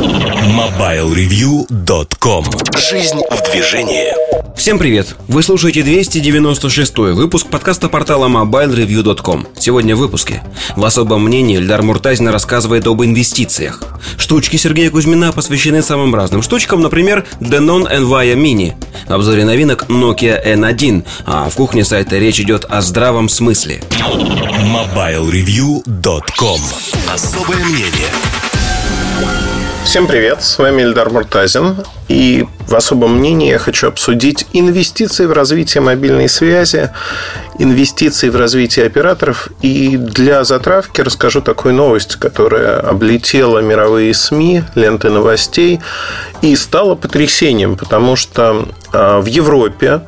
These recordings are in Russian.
MobileReview.com Жизнь в движении. Всем привет! Вы слушаете 296 выпуск подкаста портала MobileReview.com Сегодня в выпуске. В особом мнении Эльдар Муртазин рассказывает об инвестициях. Штучки Сергея Кузьмина посвящены самым разным штучкам Например, Denon Envia Mini. В обзоре новинок Nokia N1 А в кухне сайта речь идет о здравом смысле. MobileReview.com Особое мнение Всем привет, с вами Эльдар Муртазин. И в особом мнении я хочу обсудить инвестиции в развитие мобильной связи, инвестиции в развитие операторов. И для затравки расскажу такую новость, которая облетела мировые СМИ, ленты новостей и стала потрясением, потому что в Европе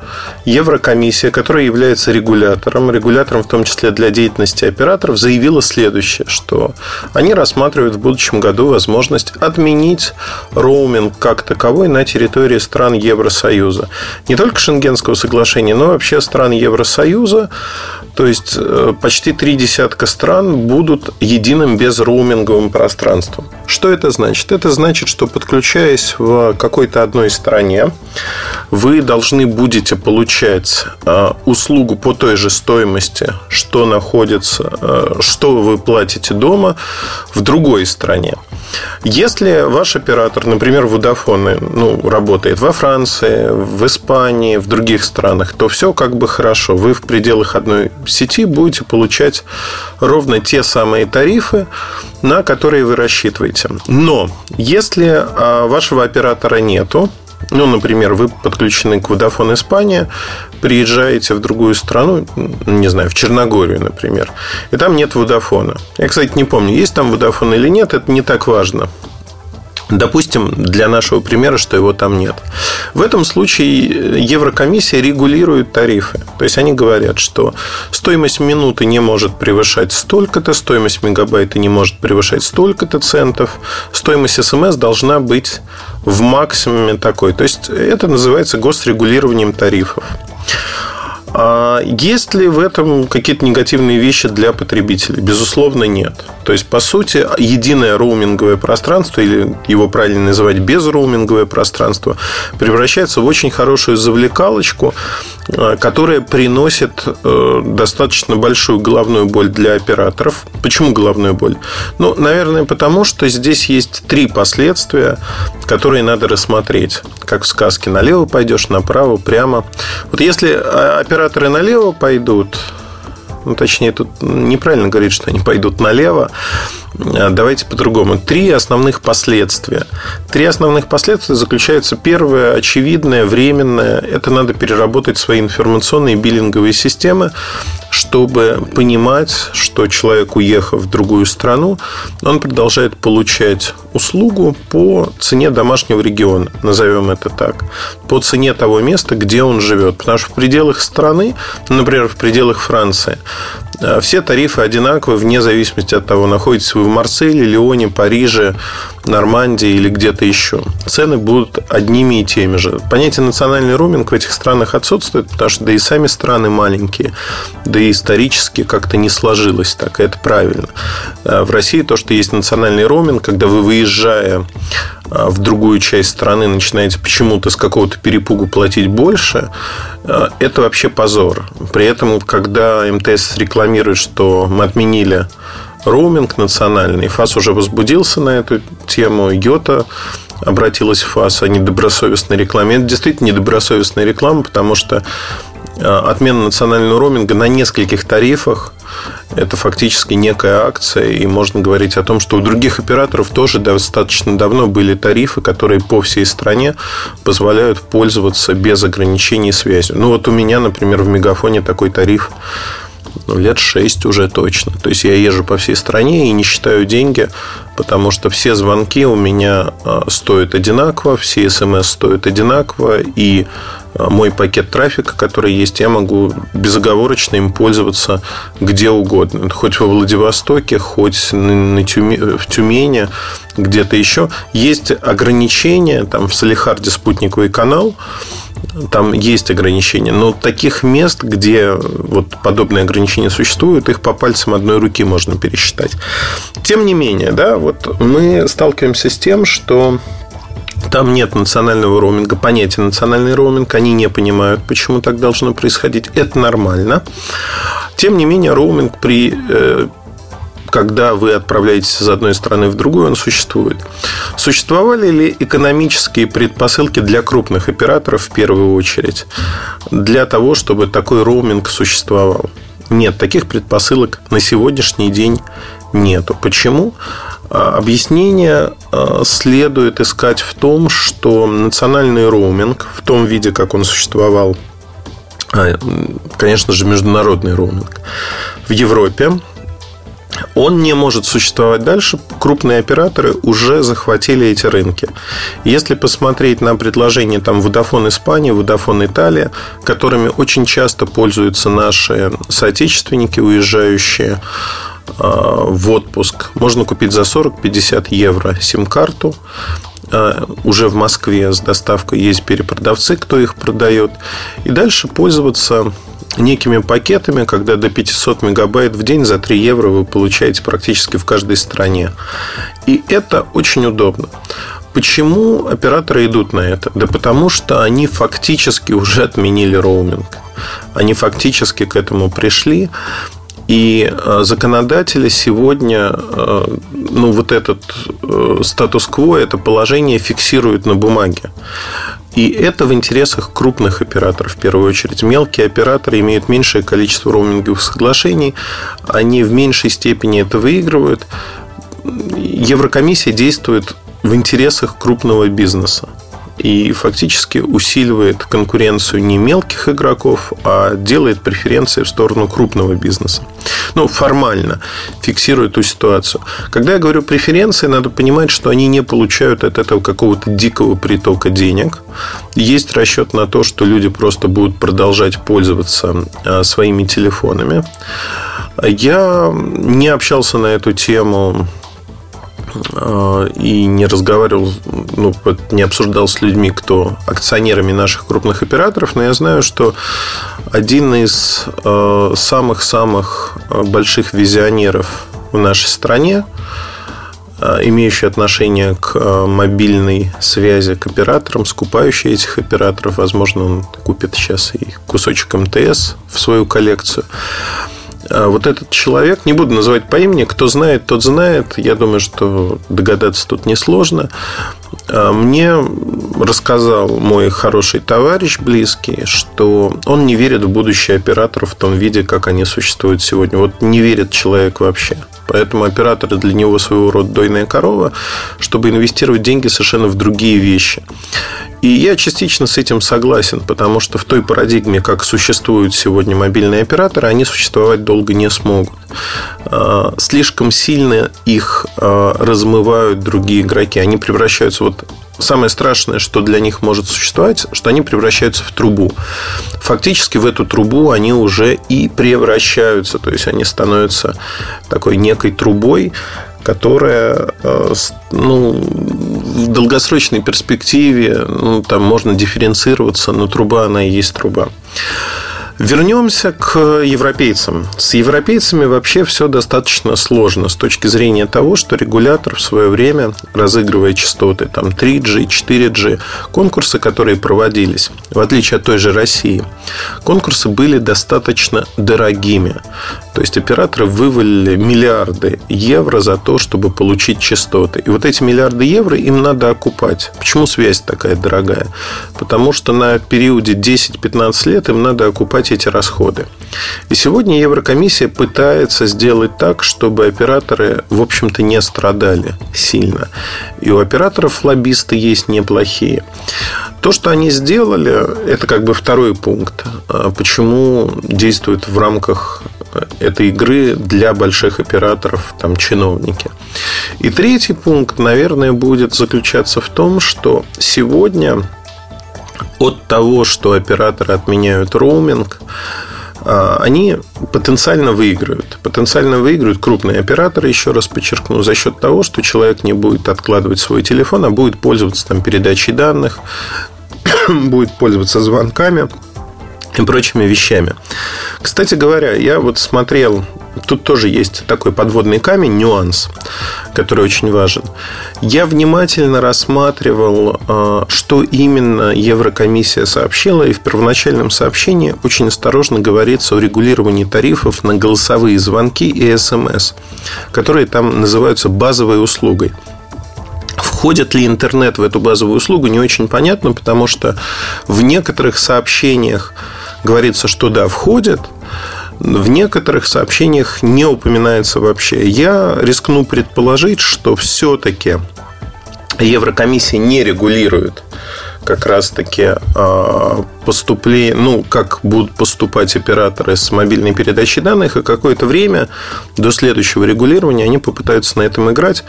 Еврокомиссия, которая является регулятором, регулятором в том числе для деятельности операторов, заявила следующее, что они рассматривают в будущем году возможность отменить роуминг как таковой на территории стран Евросоюза. Не только Шенгенского соглашения, но вообще стран Евросоюза. То есть э, почти три десятка стран будут единым безроуминговым пространством. Что это значит? Это значит, что подключаясь в какой-то одной стране, вы должны будете получать э, услугу по той же стоимости, что находится, э, что вы платите дома в другой стране. Если ваш оператор, например, Vodafone, ну, работает во Франции, в Испании, в других странах, то все как бы хорошо. Вы в пределах одной сети будете получать ровно те самые тарифы, на которые вы рассчитываете. Но если а, вашего оператора нету, ну, например, вы подключены к Vodafone Испания, приезжаете в другую страну, не знаю, в Черногорию, например, и там нет Водофона. Я, кстати, не помню, есть там Водофон или нет, это не так важно. Допустим, для нашего примера, что его там нет. В этом случае Еврокомиссия регулирует тарифы. То есть они говорят, что стоимость минуты не может превышать столько-то, стоимость мегабайта не может превышать столько-то центов, стоимость смс должна быть в максимуме такой. То есть это называется госрегулированием тарифов. А есть ли в этом какие-то негативные вещи для потребителей? Безусловно, нет. То есть, по сути, единое роуминговое пространство, или его правильно называть безроуминговое пространство, превращается в очень хорошую завлекалочку, а, которая приносит э, достаточно большую головную боль для операторов. Почему головную боль? Ну, наверное, потому что здесь есть три последствия, которые надо рассмотреть. Как в сказке, налево пойдешь, направо, прямо. Вот если а, операторы налево пойдут, ну, точнее, тут неправильно говорить, что они пойдут налево. А, давайте по-другому. Три основных последствия. Три основных последствия заключаются. Первое, очевидное, временное. Это надо переработать свои информационные биллинговые системы, чтобы понимать, что человек, уехав в другую страну, он продолжает получать услугу по цене домашнего региона, назовем это так, по цене того места, где он живет. Потому что в пределах страны, например, в пределах Франции, все тарифы одинаковые вне зависимости от того, находитесь вы в Марселе, Лионе, Париже, Нормандии или где-то еще. Цены будут одними и теми же. Понятие национальный роуминг в этих странах отсутствует, потому что да и сами страны маленькие, да и исторически как-то не сложилось так, и это правильно. А в России то, что есть национальный роуминг, когда вы, выезжая а, в другую часть страны, начинаете почему-то с какого-то перепугу платить больше, это вообще позор. При этом, когда МТС рекламирует, что мы отменили роуминг национальный. ФАС уже возбудился на эту тему. Йота обратилась в ФАС о недобросовестной рекламе. Это действительно недобросовестная реклама, потому что э, отмена национального роуминга на нескольких тарифах это фактически некая акция, и можно говорить о том, что у других операторов тоже достаточно давно были тарифы, которые по всей стране позволяют пользоваться без ограничений связью. Ну вот у меня, например, в Мегафоне такой тариф ну, лет 6 уже точно. То есть я езжу по всей стране и не считаю деньги, потому что все звонки у меня а, стоят одинаково, все смс стоят одинаково, и мой пакет трафика, который есть, я могу безоговорочно им пользоваться где угодно. Хоть во Владивостоке, хоть на Тюме, в Тюмени, где-то еще. Есть ограничения, там в Салихарде спутниковый канал, там есть ограничения. Но таких мест, где вот подобные ограничения существуют, их по пальцам одной руки можно пересчитать. Тем не менее, да, вот мы сталкиваемся с тем, что там нет национального роуминга, понятия национальный роуминг, они не понимают, почему так должно происходить. Это нормально. Тем не менее, роуминг при э, когда вы отправляетесь из одной страны в другую, он существует. Существовали ли экономические предпосылки для крупных операторов в первую очередь для того, чтобы такой роуминг существовал? Нет, таких предпосылок на сегодняшний день нету. Почему? А, объяснение а, следует искать в том, что национальный роуминг в том виде, как он существовал, а, конечно же, международный роуминг в Европе, он не может существовать дальше. Крупные операторы уже захватили эти рынки. Если посмотреть на предложения там Vodafone Испания, Vodafone Италия, которыми очень часто пользуются наши соотечественники, уезжающие в отпуск. Можно купить за 40-50 евро сим-карту э, уже в Москве с доставкой есть перепродавцы, кто их продает. И дальше пользоваться некими пакетами, когда до 500 мегабайт в день за 3 евро вы получаете практически в каждой стране. И это очень удобно. Почему операторы идут на это? Да потому что они фактически уже отменили роуминг. Они фактически к этому пришли. И э, законодатели сегодня, э, ну, вот этот э, статус-кво, это положение фиксируют на бумаге. И это в интересах крупных операторов в первую очередь. Мелкие операторы имеют меньшее количество роуминговых соглашений, они в меньшей степени это выигрывают. Еврокомиссия действует в интересах крупного бизнеса и фактически усиливает конкуренцию не мелких игроков, а делает преференции в сторону крупного бизнеса. Ну, формально фиксирует эту ситуацию. Когда я говорю преференции, надо понимать, что они не получают от этого какого-то дикого притока денег. Есть расчет на то, что люди просто будут продолжать пользоваться а, своими телефонами. Я не общался на эту тему и не разговаривал, ну, не обсуждал с людьми, кто акционерами наших крупных операторов, но я знаю, что один из э, самых-самых э, больших визионеров в нашей стране, имеющий отношение к мобильной связи к операторам, скупающий этих операторов, возможно, он купит сейчас и кусочек МТС в свою коллекцию. А вот этот человек, не буду называть по имени, кто знает, тот знает. Я думаю, что догадаться тут несложно. А мне рассказал мой хороший товарищ, близкий, что он не верит в будущее операторов в том виде, как они существуют сегодня. Вот не верит человек вообще. Поэтому операторы для него своего рода дойная корова, чтобы инвестировать деньги совершенно в другие вещи. И я частично с этим согласен, потому что в той парадигме, как существуют сегодня мобильные операторы, они существовать долго не смогут. А, слишком сильно их а, размывают другие игроки. Они превращаются вот самое страшное, что для них может существовать, что они превращаются в трубу. Фактически в эту трубу они уже и превращаются, то есть они становятся такой некой трубой, которая э, ну, в долгосрочной перспективе ну, там можно дифференцироваться, но труба, она и есть труба. Вернемся к европейцам. С европейцами вообще все достаточно сложно с точки зрения того, что регулятор в свое время, разыгрывая частоты там 3G, 4G, конкурсы, которые проводились, в отличие от той же России, конкурсы были достаточно дорогими. То есть операторы вывалили миллиарды евро за то, чтобы получить частоты. И вот эти миллиарды евро им надо окупать. Почему связь такая дорогая? Потому что на периоде 10-15 лет им надо окупать эти расходы. И сегодня Еврокомиссия пытается сделать так, чтобы операторы, в общем-то, не страдали сильно. И у операторов лоббисты есть неплохие. То, что они сделали, это как бы второй пункт. А почему действуют в рамках этой игры для больших операторов, там, чиновники. И третий пункт, наверное, будет заключаться в том, что сегодня от того, что операторы отменяют роуминг, а, они потенциально выигрывают. Потенциально выигрывают крупные операторы, еще раз подчеркну, за счет того, что человек не будет откладывать свой телефон, а будет пользоваться там, передачей данных, будет пользоваться звонками и прочими вещами. Кстати говоря, я вот смотрел, тут тоже есть такой подводный камень, нюанс, который очень важен. Я внимательно рассматривал, а, что именно Еврокомиссия сообщила, и в первоначальном сообщении очень осторожно говорится о регулировании тарифов на голосовые звонки и СМС, которые там называются базовой услугой. Входит ли интернет в эту базовую услугу, не очень понятно, потому что в некоторых сообщениях говорится, что да, входит, в некоторых сообщениях не упоминается вообще. Я рискну предположить, что все-таки Еврокомиссия не регулирует как раз-таки а, поступление, ну, как будут поступать операторы с мобильной передачей данных, и какое-то время до следующего регулирования они попытаются на этом играть,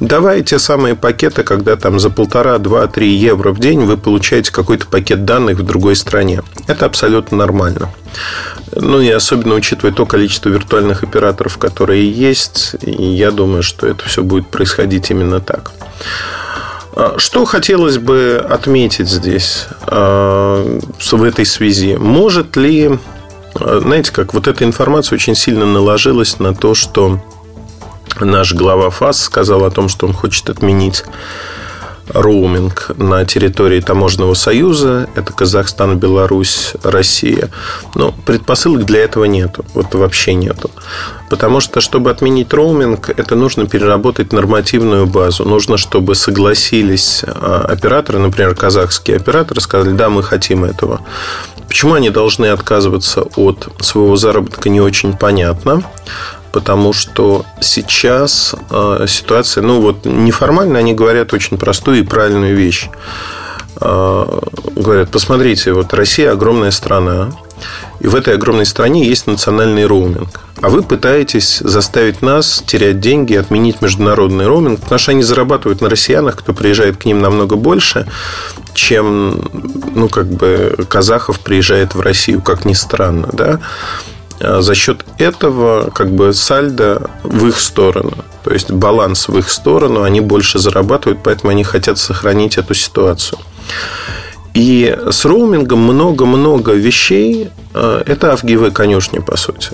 давая те самые пакеты, когда там за полтора, два, три евро в день вы получаете какой-то пакет данных в другой стране. Это абсолютно нормально. Ну и особенно учитывая то количество виртуальных операторов, которые есть, я думаю, что это все будет происходить именно так. А, что хотелось бы отметить здесь а, в этой связи? Может ли, а, знаете, как вот эта информация очень сильно наложилась на то, что наш глава ФАС сказал о том, что он хочет отменить роуминг на территории Таможенного союза. Это Казахстан, Беларусь, Россия. Но предпосылок для этого нету. Вот вообще нету. Потому что, чтобы отменить роуминг, это нужно переработать нормативную базу. Нужно, чтобы согласились а, операторы, например, казахские операторы, сказали, да, мы хотим этого. Почему они должны отказываться от своего заработка, не очень понятно потому что сейчас э, ситуация, ну вот неформально они говорят очень простую и правильную вещь. Э, говорят, посмотрите, вот Россия огромная страна, и в этой огромной стране есть национальный роуминг. А вы пытаетесь заставить нас терять деньги, отменить международный роуминг, потому что они зарабатывают на россиянах, кто приезжает к ним намного больше, чем ну, как бы казахов приезжает в Россию, как ни странно. Да? А за счет этого как бы сальдо в их сторону. То есть баланс в их сторону, они больше зарабатывают, поэтому они хотят сохранить эту ситуацию. И с роумингом много-много вещей. А, это авгивы конюшни, по сути.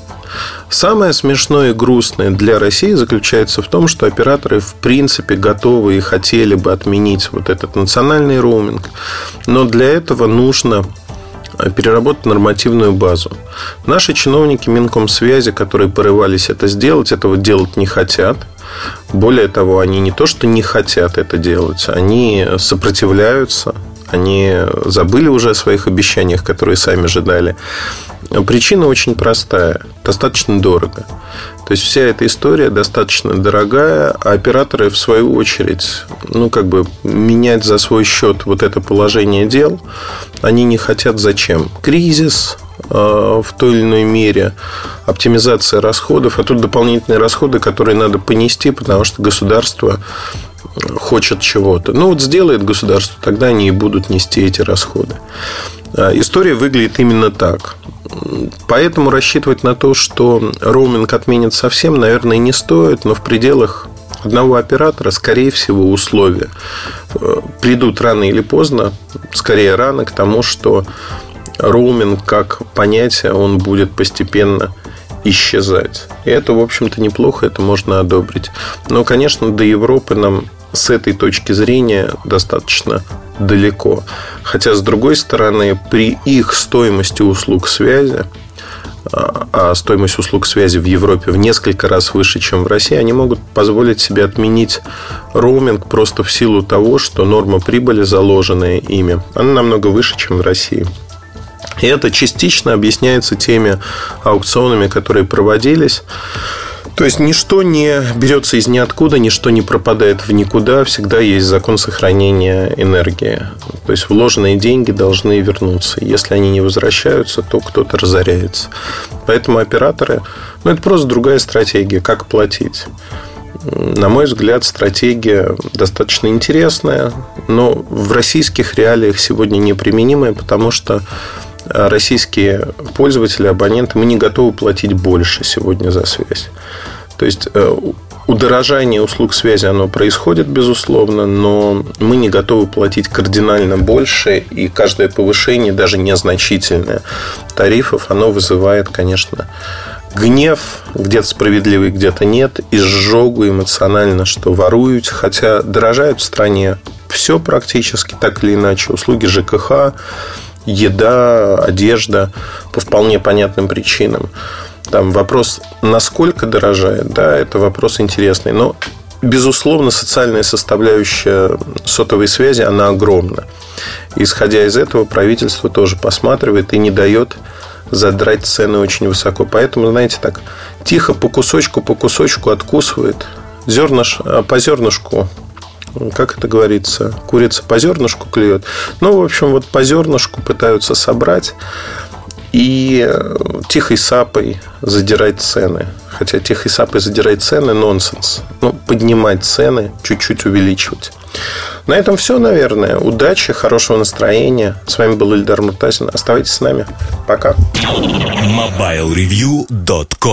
Самое смешное и грустное для России заключается в том, что операторы в принципе готовы и хотели бы отменить вот этот национальный роуминг. Но для этого нужно переработать нормативную базу. Наши чиновники Минкомсвязи, которые порывались это сделать, этого делать не хотят. Более того, они не то, что не хотят это делать, они сопротивляются, они забыли уже о своих обещаниях, которые сами же дали. Причина очень простая. Достаточно дорого. То есть вся эта история достаточно дорогая, а операторы, в свою очередь, ну, как бы менять за свой счет вот это положение дел, они не хотят зачем? Кризис, э, в той или иной мере оптимизация расходов, а тут дополнительные расходы, которые надо понести, потому что государство хочет чего-то. Ну, вот сделает государство, тогда они и будут нести эти расходы. А история выглядит именно так. Поэтому рассчитывать на то, что роуминг отменит совсем, наверное, не стоит, но в пределах одного оператора, скорее всего, условия э, придут рано или поздно, скорее рано, к тому, что роуминг как понятие, он будет постепенно исчезать. И это, в общем-то, неплохо, это можно одобрить. Но, конечно, до Европы нам с этой точки зрения достаточно далеко. Хотя, с другой стороны, при их стоимости услуг связи, а, а стоимость услуг связи в Европе в несколько раз выше, чем в России, они могут позволить себе отменить роуминг просто в силу того, что норма прибыли, заложенная ими, она намного выше, чем в России. И это частично объясняется теми аукционами, которые проводились. То есть ничто не берется из ниоткуда, ничто не пропадает в никуда, всегда есть закон сохранения энергии. То есть вложенные деньги должны вернуться. Если они не возвращаются, то кто-то разоряется. Поэтому операторы, ну это просто другая стратегия, как платить. На мой взгляд, стратегия достаточно интересная, но в российских реалиях сегодня неприменимая, потому что российские пользователи, абоненты, мы не готовы платить больше сегодня за связь. То есть э, Удорожание услуг связи, оно происходит, безусловно, но мы не готовы платить кардинально больше, и каждое повышение, даже незначительное тарифов, оно вызывает, конечно, гнев, где-то справедливый, где-то нет, изжогу эмоционально, что воруют, хотя дорожают в стране все практически так или иначе, услуги ЖКХ, еда, одежда по вполне понятным причинам. Там вопрос, насколько дорожает, да, это вопрос интересный. Но, безусловно, социальная составляющая сотовой связи, она огромна. Исходя из этого, правительство тоже посматривает и не дает задрать цены очень высоко. Поэтому, знаете, так тихо по кусочку, по кусочку откусывает. Зернаш, а по зернышку как это говорится, курица по зернышку клюет. Ну, в общем, вот по зернышку пытаются собрать и э, тихой сапой задирать цены. Хотя тихой сапой задирать цены – нонсенс. Ну, поднимать цены, чуть-чуть увеличивать. На этом все, наверное. Удачи, хорошего настроения. С вами был Ильдар Муртазин. Оставайтесь с нами. Пока. MobileReview.com